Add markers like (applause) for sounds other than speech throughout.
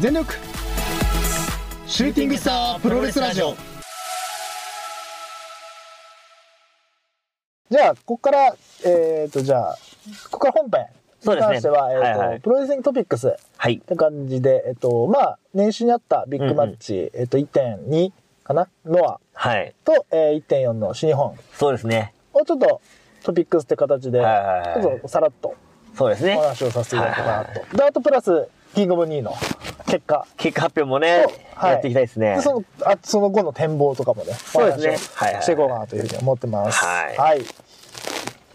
全力。シューティングスタープロレスラジオ。じゃあ、ここから、えっ、と、じゃあ、ここから本編。に関しては、えっ、と、はいはい。プロレスリングトピックス。っはい。て感じで、えっ、と、まあ、年始にあったビッグマッチ、えっ、と、1.2かな？ノア。はい。と、えー、1.4の新日本。そうですね。をちょっとトピックスって形で、はいはいはいちょっとさらっとおそうですね。話をさせていただこうかなと。はいで、あとプラス、キングオブ2の結果。結果発表もね、はいやっていきたいですねで。そのあその後の展望とかもね、そうですねはいはいしていこうかなというふうに思ってます。はい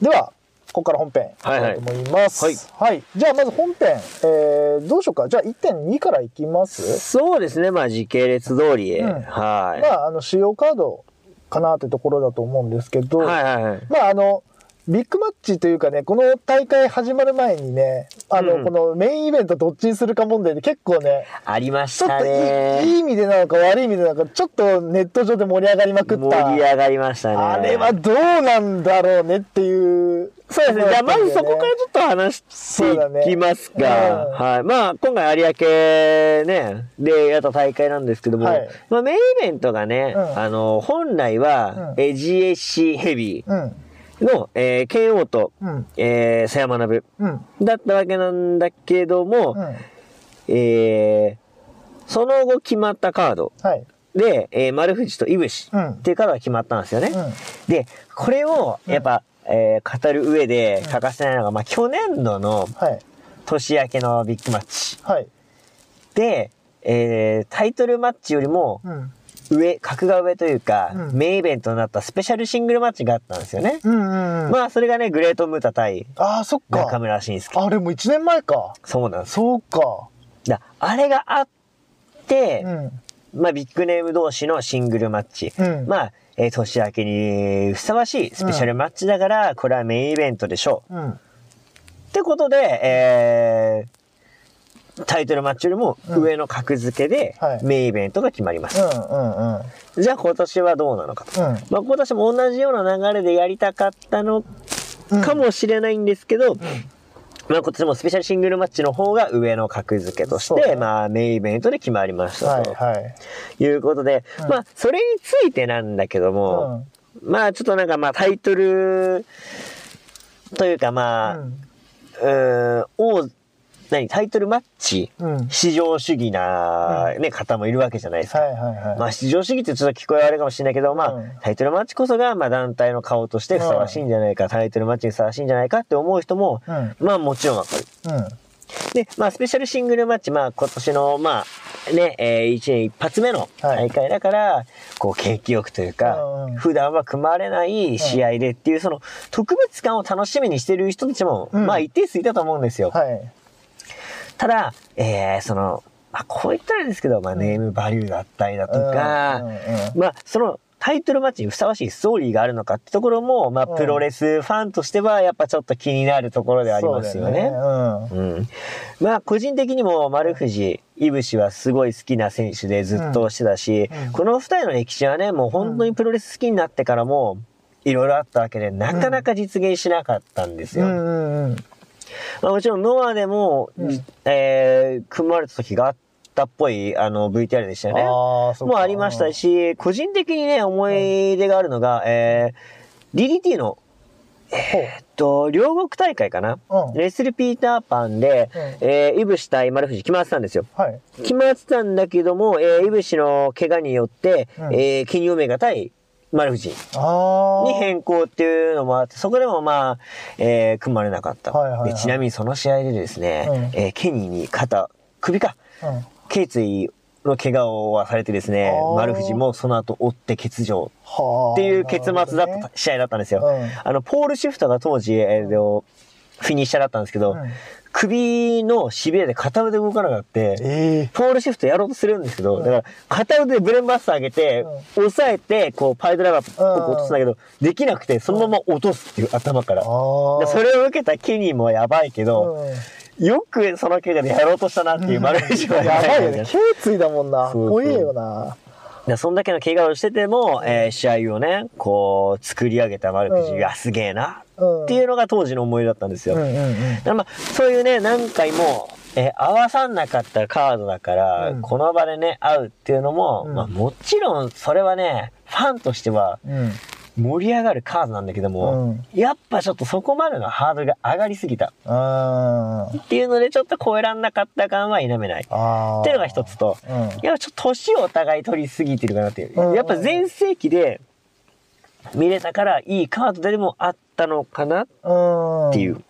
では、ここから本編いきたいと思います。はいはい。じゃあ、まず本編、えー、どうしようか。じゃあ、1.2からいきます？そうですね。まあ時系列通り。うんはい。まあ、あの、主要カードかなというところだと思うんですけど、はいはいはい。まあ、あの、ビッグマッチというかね、この大会始まる前にね、あの、うんこのメインイベントどっちにするか問題で結構ね、ありましたちょっといい。意味でなのか悪い意味でなのか、ちょっとネット上で盛り上がりまくった。盛り上がりましたね。あれはどうなんだろうねっていう。そうですね。じゃあまずそこからちょっと話していきますそうだねか。うんはい。まあ今回有明ね、でやった大会なんですけども、はいまあメインイベントがね、うんあの、本来は、うんえ GSC ヘビうん。ーの、えー、剣王と、うん。えー、佐山学うん。だったわけなんだけども、うん。えー、その後決まったカードはい。で、えー、丸藤と井伏うんっていうカードが決まったんですよね。うん。で、これを、やっぱ、えー語る上で欠かせないのが、まあ、去年度のはい。年明けのビッグマッチはい。で、えータイトルマッチよりもうん。上、格が上というか、うんメインイベントになったスペシャルシングルマッチがあったんですよね。うんうんうん。まあ、それがね、グレートムータ対ああ、そっ中か。村慎介。あれも1年前か。そうなんです。そうか。だあれがあって、うん。まあ、ビッグネーム同士のシングルマッチ。うん。まあ、えー年明けにふさわしいスペシャルマッチだから、これはメインイベントでしょう。うん。ってことで、えータイトルマッチよりもうん上の格付けではいメインイベントが決まります。うんうんうん。じゃあ今年はどうなのかと。うん。まあ今年も同じような流れでやりたかったのうんかもしれないんですけど、まあ今年もスペシャルシングルマッチの方が上の格付けとして、まあメインイベントで決まりましたとはいはい。いうことで、うんまあそれについてなんだけども、まあちょっとなんかまあタイトルというかまあ、うん。うーん、王、何、タイトルマッチ、うん。うん。至上主義な、ね、方もいるわけじゃないですか。はいはいはい。まあ、至上主義ってちょっと聞こえ悪いかもしれないけど、まあ、うんタイトルマッチこそが、まあ、団体の顔としてふさわしいんじゃないか、タイトルマッチにふさわしいんじゃないかって思う人も、うん。まあ、もちろんわかる。うん。で、まあ、スペシャルシングルマッチ、まあ、今年の、まあ、ね、えー、一年一発目の大会だから、こう、景気よくというか、うんうん普段は組まれない試合でっていう、その、特別感を楽しみにしてる人たちも、うんまあ、一定数いたと思うんですよ。はい。ただ、えー、その、まあ、こう言ったらですけど、まあ、ネームバリューだったりだとか、うんうんうんまあ、その、タイトルマッチにふさわしいストーリーがあるのかってところも、まあ、うんプロレスファンとしては、やっぱちょっと気になるところでありますよね。そうだよねうん。まあ、個人的にも、丸藤、いぶしはすごい好きな選手でずっとしてたし、うんこの二人の歴史はね、もう本当にプロレス好きになってからも、いろいろあったわけで、なかなか実現しなかったんですよ。うんうんうんうん。まあ、もちろんノアでも、うんえー組まれた時があったっぽいあの VTR でしたよね。もうありました。し、個人的にね、思い出があるのが、えー DDT の、えーっと、両国大会かな、うんレスルピーターパンで、うんえー、イブシ対丸藤決まってたんですよ。はい。決まってたんだけども、えー、イブシの怪我によって、うんえーケニメガ対丸藤ああ。に変更っていうのもあって、そこでもまあ、えー組まれなかった。はいはいはいでちなみにその試合でですね、うんえーケニーに肩、首か、うん。頸椎の怪我をされてですねあ、ー丸藤もその後追って欠場はあ。っていう結末だった、ね試合だったんですよ。うんあの、ポールシフトが当時、えーとフィニッシャーだったんですけど、うん首のしびれで片腕動かなくなって、ええポールシフトやろうとするんですけど、だから片腕でブレンバスター上げて、押さえて、こうパイドライバーっぽく落とすんだけど、できなくて、そのまま落とすっていう頭から。それを受けたケニーもやばいけど、うんよくその怪我でやろうとしたなっていう丸藤はやばいよね。ね。頸椎だもんな。怖えよな。でそんだけの怪我をしてても、えー試合をね、こう、作り上げた丸藤がすげえな、うん。っていうのが当時の思い出だったんですよ。うんうんうん。だからまあ、そういうね、何回も、えー合わさんなかったカードだから、うんこの場でね、会うっていうのも、うんまあもちろんそれはね、ファンとしてはうん。盛り上がるカードなんだけども、うんやっぱちょっとそこまでのハードルが上がりすぎた。っていうので、ちょっと超えらんなかった感は否めない。っていうのが一つと、うん。やっぱちょっと年をお互い取りすぎてるかなっていう。うんやっぱ全盛期で見れたからいいカードでもあったのかな？っうん。ていう。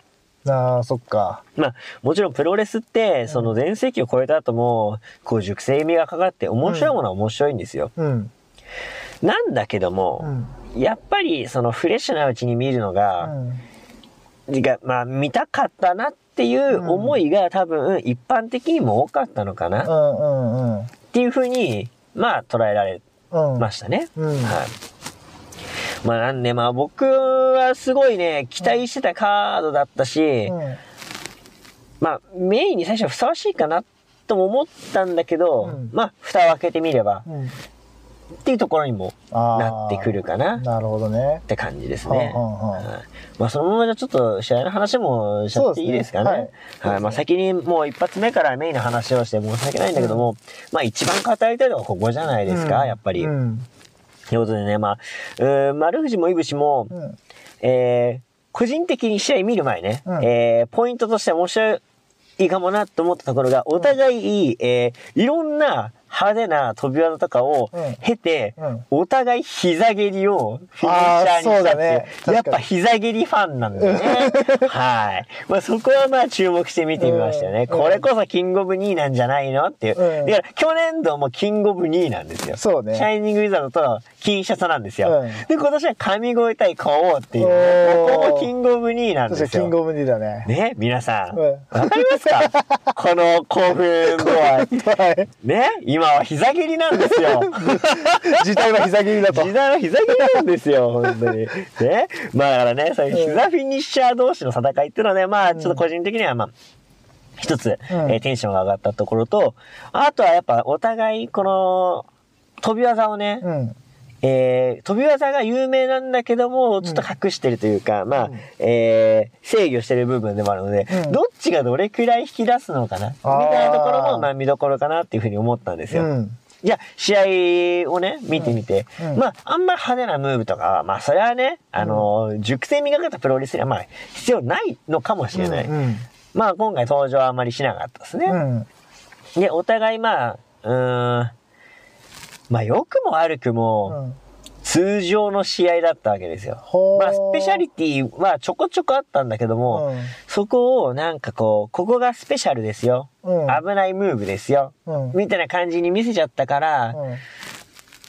ああ、そっか。まあ、もちろんプロレスって、その全盛期を超えた後も、こう熟成味がかかって面白いものは面白いんですよ。うん。なんだけどうも、ん。やっぱりそのフレッシュなうちに見るのうが、ん。がまあ見たかったなっていう思いが多分一般的にも多かったのかうなっ。ていうふうに、まあ捉えられうん。ましたね。うん。はい。まあなんでまあ僕はすごいね、期待してたカードだったし、うん。まあメインに最初はふさわしいかなとも思ったんだけど、うんまあ蓋を開けてみればうん。っていうところにもなってくるかなっなるほどね。て感じですね。はんはんはんはいまあそのままじゃちょっと試合の話もしちゃっていいですかね。ねはいはい。まあ先にもう一発目からメインの話をして申し訳ないんだけども、まあ一番語りたいのはここじゃないですか、うんやっぱり。うん。ということでね、まあ、うー丸藤もいぶしも、うん。えー、個人的に試合見る前ね、うんえー、ポイントとして面白いかもなと思ったところが、お互い、えー、いろんな派手な飛び技とかをうん経て、うんお互い膝蹴りをフィニッシャーにしたってあーそうだねやっぱ膝蹴りファンなんだよね。(laughs) はい。まあそこはまあ注目して見てみましたよね。うんこれこそキングオブ2なんじゃないのっていう。うんだから去年度もキングオブ2なんですよ。そうねシャイニングウィザードと金シャツなんですよ。うんで、今年は神越対買おうっていう、おーここもキングオブ2なんですよ。キングオブニーだね。ね、皆さん。うんわかりますか？(laughs) この興奮度合 (laughs) い。ね、今は膝蹴りなんですよ。(laughs) 時代は膝切りだと。時代は膝蹴りなんですよ、本当に。ね。まあだからね、そういう膝フィニッシャー同士の戦いっていうのはね、まあちょっと個人的にはまあ、一つ、うんえーテンションが上がったところと、あとはやっぱお互いこの、飛び技をね、うん。えー飛び技が有名なんだけども、ちょっと隠してるというか、まあ、うんえー制御してる部分でもあるので、うんどっちがどれくらい引き出すのかな、みたいなところも、まあ見どころかなっていうふうに思ったんですよ。うん。じゃあ、試合をね、見てみて、うんうんまあ、あんま派手なムーブとかは、まあ、それはね、あのー熟成磨かったプロレスには、まあ、必要ないのかもしれない。うん。まあ、今回登場はあまりしなかったですね。うん。で、お互い、まあ、うーん、まあ、良くも悪くも、通常の試合だったわけですよ。まあ、スペシャリティはちょこちょこあったんだけども、うんそこをなんかこう、ここがスペシャルですよ。うん危ないムーブですよ。うん。みたいな感じに見せちゃったから、うん。う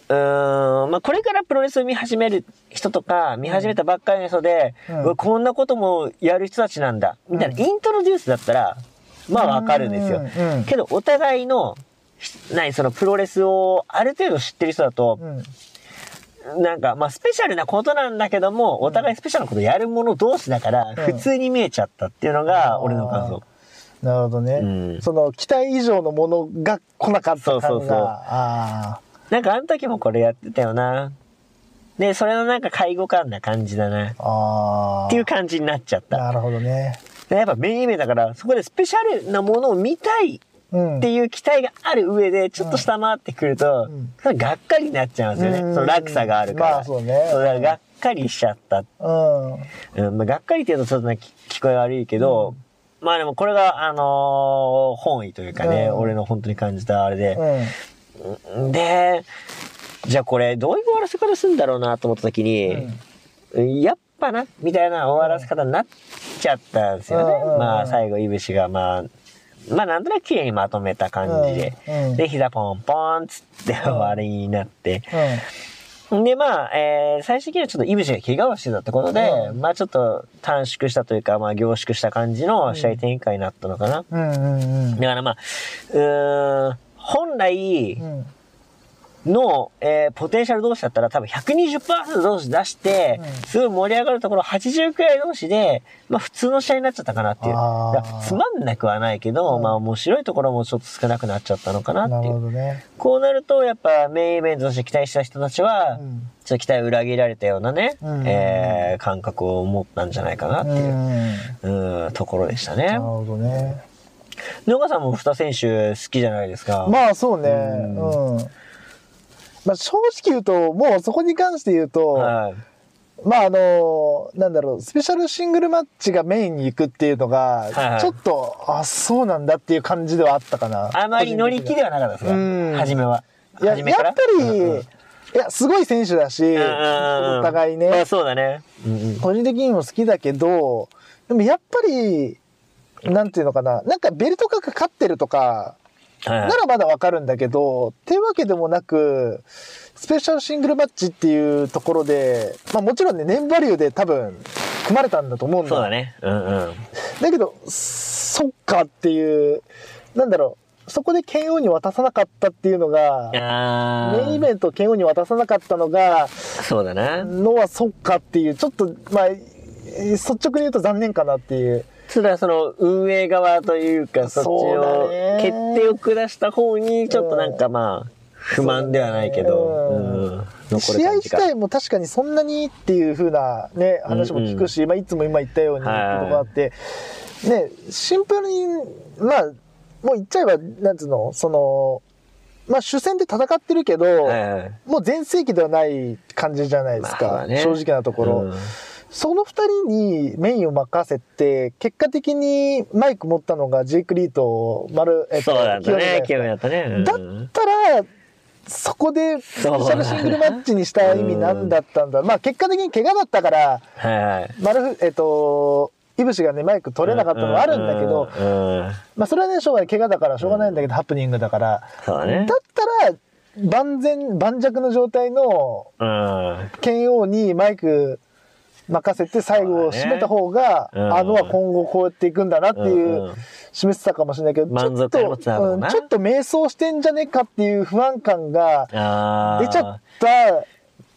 ーん、まあ、これからプロレスを見始める人とか、見始めたばっかりの人で、うんこんなこともやる人たちなんだ、みたいな、イントロデュースだったら、まあわかるんですよ。けど、お互いの、何、そのプロレスをある程度知ってる人だと、うん。なんか、まあ、スペシャルなことなんだけども、お互いスペシャルなことやる者同士だから、ん普通に見えちゃったっていうのが、俺の感想。なるほどね。うんその期待以上のものが来なかった感が。そうそうそうあなんか、あの時もこれやってたよな。で、それのなんか介護感な感じだな。あ。っていう感じになっちゃった。なるほどね。でやっぱメインイベントだから、そこでスペシャルなものを見たいうん。っていう期待がある上で、ちょっと下回ってくると、うんがっかりになっちゃうんですよね。うんその落差があるから。まあそうねだからがっかりしちゃった。うん。うんまあ、がっかりって言うとちょっとね、聞聞こえ悪いけど、まあでもこれが、あのー本意というかね、うん俺の本当に感じたあれで。うん。で、じゃあこれどういう終わらせ方するんだろうなと思った時に、やっぱな、みたいな終わらせ方になっちゃったんですよね。うんうんうんまあ最後、いぶしがまあ、まあなんとなく綺麗にまとめた感じで。うんうんで、膝ポンポンっつって終わりになって。うん。で、まあ、えー最終的にはちょっといぶしが怪我をしてたってことで、うんまあちょっと短縮したというか、まあ凝縮した感じの試合展開になったのかな。うん。うん。うん。だからまあ、うーん、本来うん。の、えーポテンシャル同士だったら多分120%同士出して、うんすごい盛り上がるところ80くらい同士で、まあ普通の試合になっちゃったかなっていう。つまんなくはないけど、うんまあ面白いところもちょっと少なくなっちゃったのかなっていう。ね。こうなると、やっぱメインイベントとして期待した人たちは、うん。ちょっと期待を裏切られたようなね、うんえー感覚を持ったんじゃないかなっていう、うん。うんところでしたねなる。ほどね。野川さんも二選手好きじゃないですか。まあそうね。ううんん。まあ正直言うと、もうそこに関して言うと、はい。まああの、なんだろう、スペシャルシングルマッチがメインに行くっていうのが、はいはい。ちょっと、あ、そうなんだっていう感じではあったかな。あまり乗り気ではなかったですかうん。初めは。いや、やっぱり、うんうんいや、すごい選手だし、おお互いね、まあそうだね。うんうん。個人的にも好きだけど、でもやっぱり、なんていうのかな、なんかベルトがかかってるとか、ならまだわかるんだけど、っていうわけでもなく、スペシャルシングルマッチっていうところで、まあもちろんね、ネームバリューで多分、組まれたんだと思うんだ。そうだね。うんうん。だけど、そっかっていう、なんだろう、そこで剣王に渡さなかったっていうのが、あメインイベントを剣王に渡さなかったのが、そうだな。のはそっかっていう、ちょっと、まあ、えー率直に言うと残念かなっていう。それはその運営側というか、そっちそうだのね決定を下した方に、ちょっとなんかまあ、不満ではないけど、うん。試合自。体も確かにそんなにっていう風なね、話も聞くし、まあいつも今言ったようにってい。うはいのがあって、ね、シンプルに、まあ、もう言っちゃえば、なんつうの、その、まあ主戦で戦ってるけど、はいはい。もう全盛期ではない感じじゃないですか、まあね。正直なところ。うんその二人にメインを任せて、結果的にマイク持ったのがジェイク・リーと丸、えっと、そうだったね。清だったね。うんだったら、そこでスペシャルシングルマッチにした意味なんだったんだ。まあ結果的に怪我だったから、はいはい。丸ふ、えっと、イブシがね、マイク取れなかったのはあるんだけど、まあそれはね、しょうがない。怪我だからしょうがないんだけど、ハプニングだから。そうだね。だったら、万全、盤石の状態のうん。剣王にマイク任せて最後を締めた方が、ねうんあのは今後こうやっていくんだなっていう、示せたかもしれないけど、ちょっと、うんちょっと迷走してんじゃねえかっていう不安感があ出ちゃった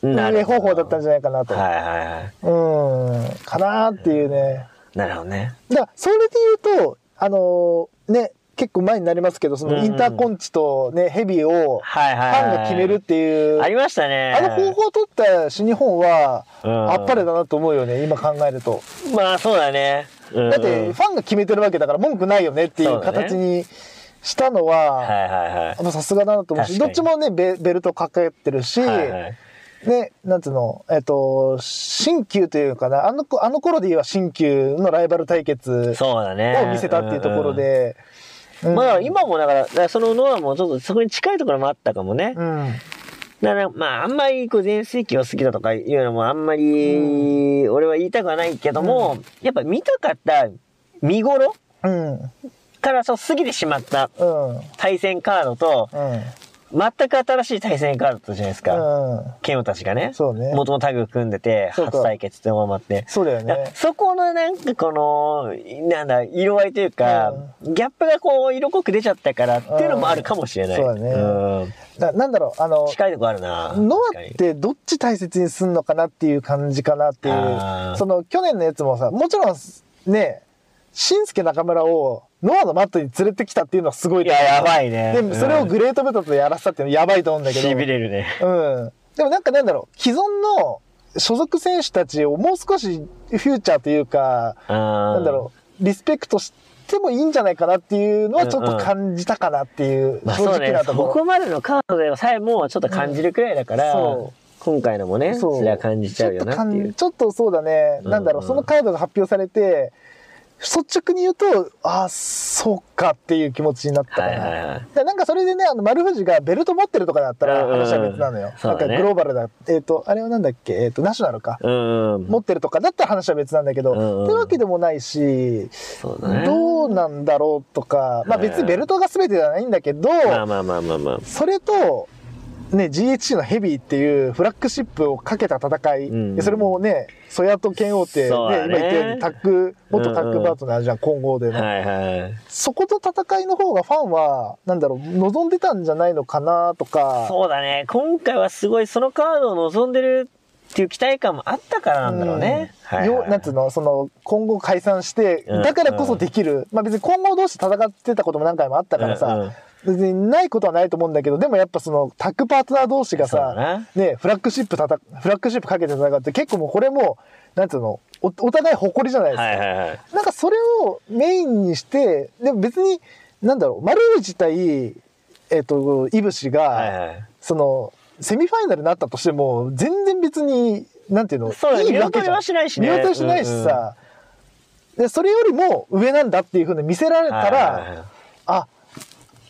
な運営方法だったんじゃないかなと。はいはいはい。うん、かなっていうね。なるほどね。だから、それで言うと、あのーね、結構前になりますけど、そのインターコンチとね、ヘビーをフ。ァンが決めるっていう、ありましたね。あの方法を取った新日本は、うんあっぱれだなと思うよね、今考えると。まあそうだね。うんだって、ファンが決めてるわけだから文句ないよねっていう形にしたのは、さすがだなと思うし、どっちもね、ベベルトかけてるし、ね、なんつうの、えっと、新旧というかな、あの子、あの頃で言えば新旧のライバル対決そうだね。を見せたっていうところで、うんまあ今もだから、だからそのノアもちょっとそこに近いところもあったかもね。うん。だからまああんまりこう全盛期を好きだとかいうのもあんまり俺は言いたくはないけども、やっぱ見たかった見頃うん。からそう過ぎてしまったうん。うん。対戦カードと、全く新しい対戦カードだったじゃないですか。うん。ケンオたちがね。そうね元々タッグ組んでて、そうか初対決ってままって。そうだよだね。そこのなんかこの、なんだ、色合いというか、ギャップがこう色濃く出ちゃったからっていうのもあるかもしれない。うんそうだねんななんだろう、あの、近いとこあるな。ノアってどっち大切にすんのかなっていう感じかなっていあーう。その去年のやつもさ、もちろんね、新助中村をノアのマットに連れてきたっていうのはすごいいや、やばいね。でもそれをグレートベトとやらせたっていうのはやばいと思うんだけど。しびれるね。うん。でもなんかなんだろう、既存の所属選手たちをもう少しフューチャーというか、ななんだろう、リスペクトしてもいいんじゃないかなっていうのはちょっと感じたかなっていう、正直な、ところ。そこまでのカードでさえもちょっと感じるくらいだから、そう今回のもね、それは感じちゃうよなっていう。ちょっとそうだね、なんだろう、うんそのカードが発表されて、率直に言うと、ああ、そうかっていう気持ちになったかな。はいはいなんかそれでね、あの、丸藤がベルト持ってるとかだったらうんうん話は別なのよ。そうだねなんかグローバルだ。えっ、と、あれはなんだっけ？えっ、と、ナショナルか。うんうん。持ってるとかだったら話は別なんだけど、うんうんってわけでもないし、ね。どうなんだろうとか、まあ別にベルトが全てではないんだけど、まあまあまあまあまあ。それと、ね、GHC のヘビーっていうフラッグシップをかけた戦い、うんでそれもね、ソヤと剣王って、ねね今言ったようにタッグ、元タッグパートナーじゃん、混合での。はいはい。そこと戦いの方がファンは、なんだろう、望んでたんじゃないのかなとか、そうだね。今回はすごいそのカードを望んでるっていう期待感もあったからなんだろうね。はいはいよなんつうの、その、今後解散して、うんだからこそできる。まあ別に今後同士戦ってたことも何回もあったからさ、うんうん別にないことはないと思うんだけど、でもやっぱその、タッグパートナー同士がさな、ね、フラッグシップたた、フラッグシップかけて戦うって結構もうこれも、なんつうの、おお互い誇りじゃないですか。はいはいはい。なんかそれをメインにして、でも別に、なんだろう？丸藤対えっ、といぶしが、はいはい。そのセミファイナルになったとしても全然別になんていうのそうだいいわけじゃん。見劣りはしないしね。見劣りしないしさ、でそれよりも上なんだっていうふうに見せられたら、あ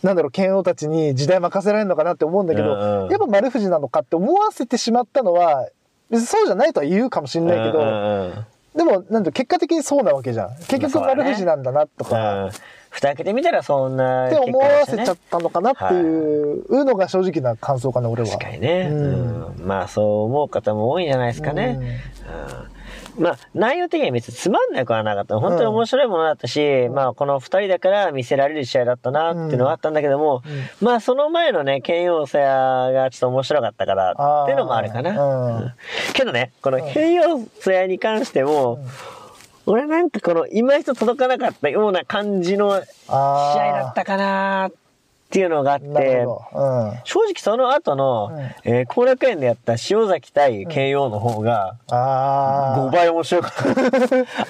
なんだろう剣王たちに時代任せられるのかなって思うんだけど、うんうんやっぱ丸藤なのかって思わせてしまったのは別にそうじゃないとは言うかもしれないけど、うんうんうんでもなんだ結果的にそうなわけじゃん。結局丸藤なんだなとか、うん蓋開けてみたらそんなって思わせちゃったのかなってはいいうのが正直な感想かな俺は。確かにね、ううん。んまあそう思う方も多いんじゃないですかね、うん。うん。まあ内容的には別につまんなくはなかった。本当に面白いものだったし、まあこの二人だから見せられる試合だったなっていうのはあったんだけども、まあその前のね剣王セアがちょっと面白かったからっていうのもあるかな、うん。うん。けどねこの剣王セアに関しても、俺なんかこの今一度届かなかったような感じの試合だったかなっていうのがあってなるほど。正直その後の、うんえー後楽園でやった塩崎対慶応の方がうん、ああ。5倍面白かった。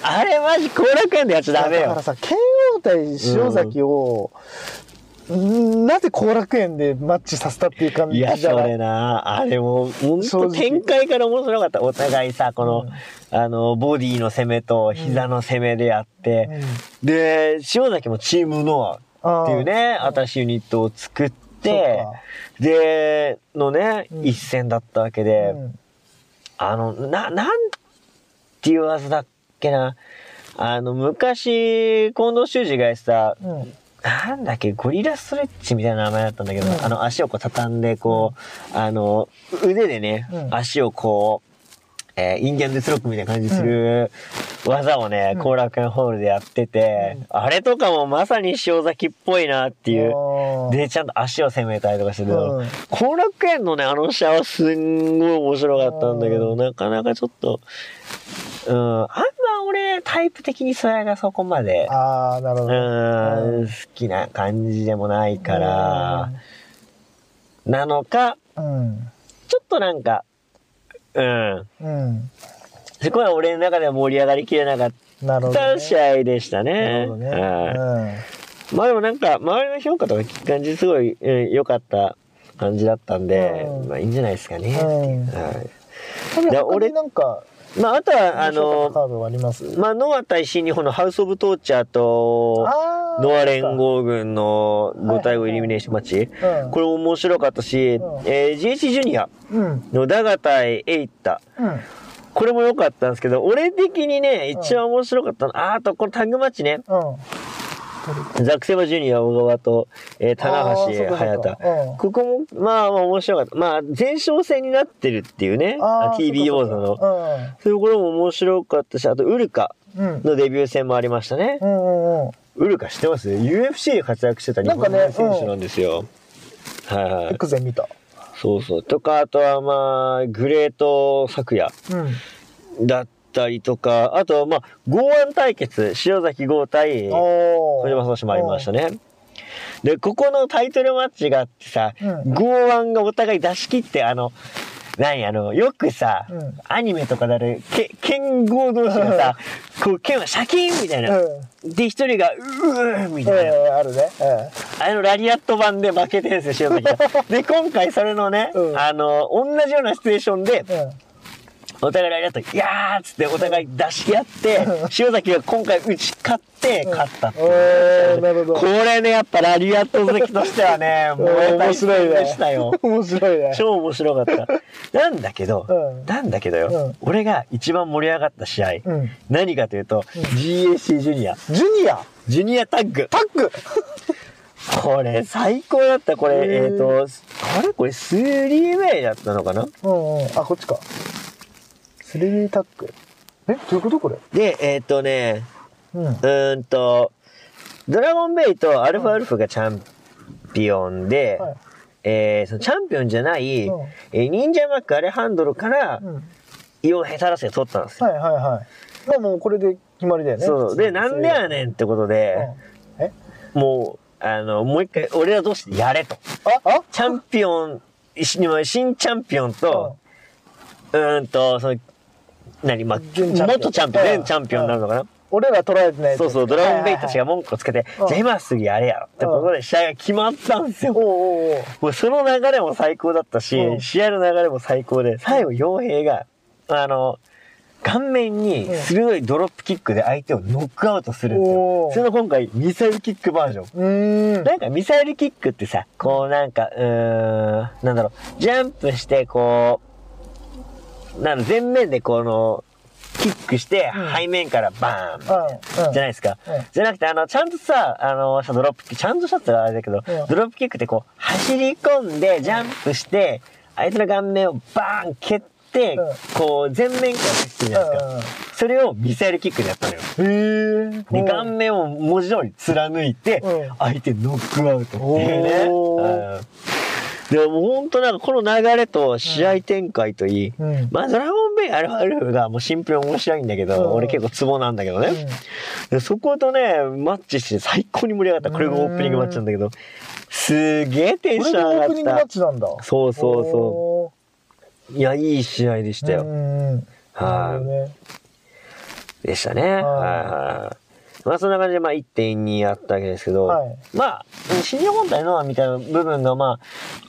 (laughs) あれマジ後楽園でやっちゃダメよ。だからさ、剣王対塩崎を、んなぜ後楽園でマッチさせたっていう感じじゃない？それな、あれもう、本当展開から面白かった。お互いさ、この、あの、ボディの攻めと膝の攻めでやって、で、塩崎もチームノアっていうね、新しいユニットを作って、で、のね、うん。一戦だったわけうで、ん。あの、な、なんていう技だっけな。あの、昔、近藤修二がやってた、うんなんだっけ、ゴリラストレッチみたいな名前だったんだけど、うん。あの、足をこう畳んで、こう、あの、腕でね、うん。足をこう、えーインディアンデスロックみたいな感じする技をね、うん。後楽園ホールでやってて、あれとかもまさに塩崎っぽいなっていう。うんで、ちゃんと足を攻めたりとかしてるけど、うん。後楽園のね、あの試合はすんごい面白かったんだけど、うん。なかなかちょっと、うん、あんま俺、タイプ的にそれがそこまで、ああ、なるほうど。ん、好きな感じでもないから、なのか、うん。ちょっとなんか、うん、うん。そこは俺の中では盛り上がりきれなかったね。試合でしたなね。るほどね。はいまあでもなんか、周りの評価とか聞く感じすごいうん良かった感じだったんで、うんまあいいんじゃないですかね。うんはい俺なんか、まああとは、あ面白かったカの、ードはあります？まあノア対新日本のハウスオブトーチャーと、ノア連。合軍の5対5イリミネーションマッチ。うん。これも面白かったし、うんえー GH ジュニアうん。のダガ対エイタ。うん。これも良かったんですけど、俺的にね、うん一番面白かったの、ああとこのタッグマッチね。うん。ザクセバジュニア小川と、えー棚橋かそうんここも、まあまあ面白かった。まあ、前哨戦になってるっていうね。TB 王座の。そういうところも面白かったし、あと、ウルカのデビュー戦もありましたね。うん。うんうんうん。ウルカ知ってます ?UFC で活躍してた日本人選手なんですよ。はいはい。X で見た。そうそう。とか、あとはまあ、グレート昨夜うん。だったりとか、あとはまあ、剛腕対決、塩崎豪対お小島聡もありましたね。で、ここのタイトルマッチがあってさ、うん剛腕がお互い出し切って、あの、何あの、よくさ、うんアニメとかである、け剣豪同士がさ、こう、剣はシャキーンみたいな。うん。で、一人が、うーみたいな。ええあるね。あれのラリアット版で負けてるんですよ、塩崎が。(laughs) で、今回それのね、うんあの、同じようなシチュエーションで、うん。うん。お互いラリアット、いやーっつってお互い出し合って、塩崎が今回打ち勝って勝ったっていーなるほどこれね、やっぱラリアット好きとしてはね、(laughs) 燃えた一戦でしたよ。面白いね。超面白かった。なんだけど、うんなんだけどよ、うん俺が一番盛り上がった試合、うん。何かというと、GAC ジュニア、ジュニア？ジュニアタッグ。タッグ？(laughs) これ最高だった。これ、えっ、と、あれ？これ 3way だったのかな？うんうん。あ、こっちか。スリータッグ。えどういうことこれ？で、えっ、とね、うん。うーんと、ドラゴンベイとアルファアルフがチャンピオンで、はいえーそのチャンピオンじゃない、うんえー忍者マックアレハンドロからうん。イオンヘタラスで取ったんですよ。はいはいはい。まあもうこれで決まりだよね。そう。で、なんでやねんってことで、うんえ？もう、あの、もう一回、俺ら同士でやれと。あ？あ？チャンピオン、し新チャンピオンと、うーんと、その、何、まあ、元チャンピオン、うん。現チャンピオンになるのかな、俺ら捉えてないそうそう、ドラゴンベイたちがも。文句をつけて、うんじゃあ今すぐやれやろってことで試合が決まったんですよ。もうその流れも最高だったし、うん。試合の流れも最高で、最後、傭兵が、あの、顔面に鋭いドロップキックで相手をノックアウトするんですおよ。ーそれの今回、ミサイルキックバージョン。なんかミサイルキックってさ、こうなんか、うーん、なんだろう、ジャンプして、こう、なんだ前面でこの、キックして、うん背面からバーン、うん。うん。じゃないですか。うんじゃなくて、あの、ちゃんとさ、あの、さドロップキック、ちゃんとしたってあれだけど、うんドロップキックってこう、走り込んで、ジャンプして、相手の顔面をバーン蹴って、うんこう、前面から走ってるじゃないですか。それをミサイルキックでやったのよ。へえ。で、顔面を文字通り貫いてうん、相手ノックアウトっていうね。でも本当なんかこの流れと試合展開といい、うん。まあドラゴンベイアルファルフがもうシンプルに面白いんだけど、うん俺結構ツボなんだけどね。そことね、マッチして最高に盛り上がった。これがオープニングマッチなんだけど、すげえテンション上ががオープニングマッった。チなんだ。そうそうそおう。いや、いい試合でしたーよ。はいなるほどね。でしたね。はいはいはい。まあそんな感じでまあ1.2あったわけですけど、はいまあ新日本対ノアみたいな部分がま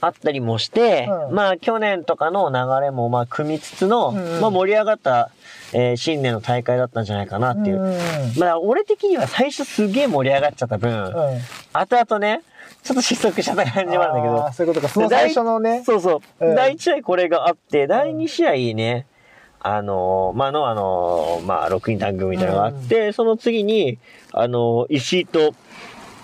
ああったりもして、うんまあ去年とかの流れもまあ組みつつの、うんうんまあ盛り上がった、えー新年の大会だったんじゃないかなっていう。うんうんまあ俺的には最初すげえ盛り上がっちゃった分、うん。後々ね、ちょっと失速しちゃった感じもあるんだけど。そういうことか。その最初のね。そうそう。うん第1試合これがあって、第2試合ね、あのー、まあの、あのー、まあ、6人タッグみたいなのがあって、その次に、あのー、石井と、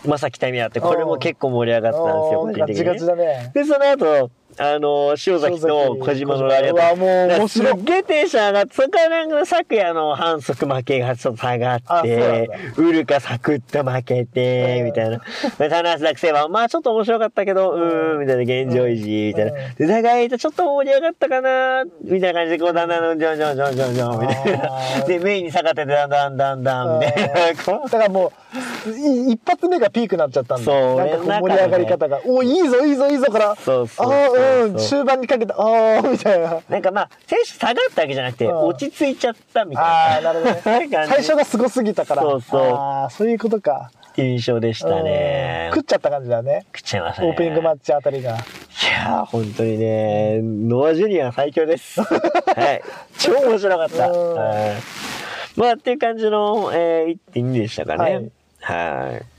まさきたみあって、これも結構盛り上がってたんですよ、個人的おーガチガチに、ね。だね。で、その後、あのー、塩崎と小島のラリアットもう面白いすっ。げえテンション上がって、そこからなんか昨夜の反則負けがちょっと下がってだ、ウルカサクッと負けてう、んみたいな。で、田中学生は、まあちょっと面白かったけど、うーん、みたいな現状維持、みたいな。うんで、互いとちょっと盛り上がったかな、みたいな感じで、こう、だんだん、ジョンジョンジョンジョンジョン、みたいあな。ーで、メインに下がってて、だんだんだんだん、みたいな。だからもう、い一発目がピークになっちゃったんだ。そう盛り上がり方が。おいいぞ、いいぞ、いいぞから。そうそうそうああ、うん、終盤にかけて、ああ、みたいな。なんかまあ、選手下がったわけじゃなくて、うん落ち着いちゃったみたいな。ああ、なるほどね。最初がすごすぎたから。そうそうああ、そういうことか。っていう印象でしたねうん。食っちゃった感じだね。食っちゃいましたね。オープニングマッチあたりが。いやー、本当にね、ノアジュニア最強です。(laughs) はい。超面白かった。うんはい。まあ、っていう感じの、えー、1.2でしたかね。はいはい。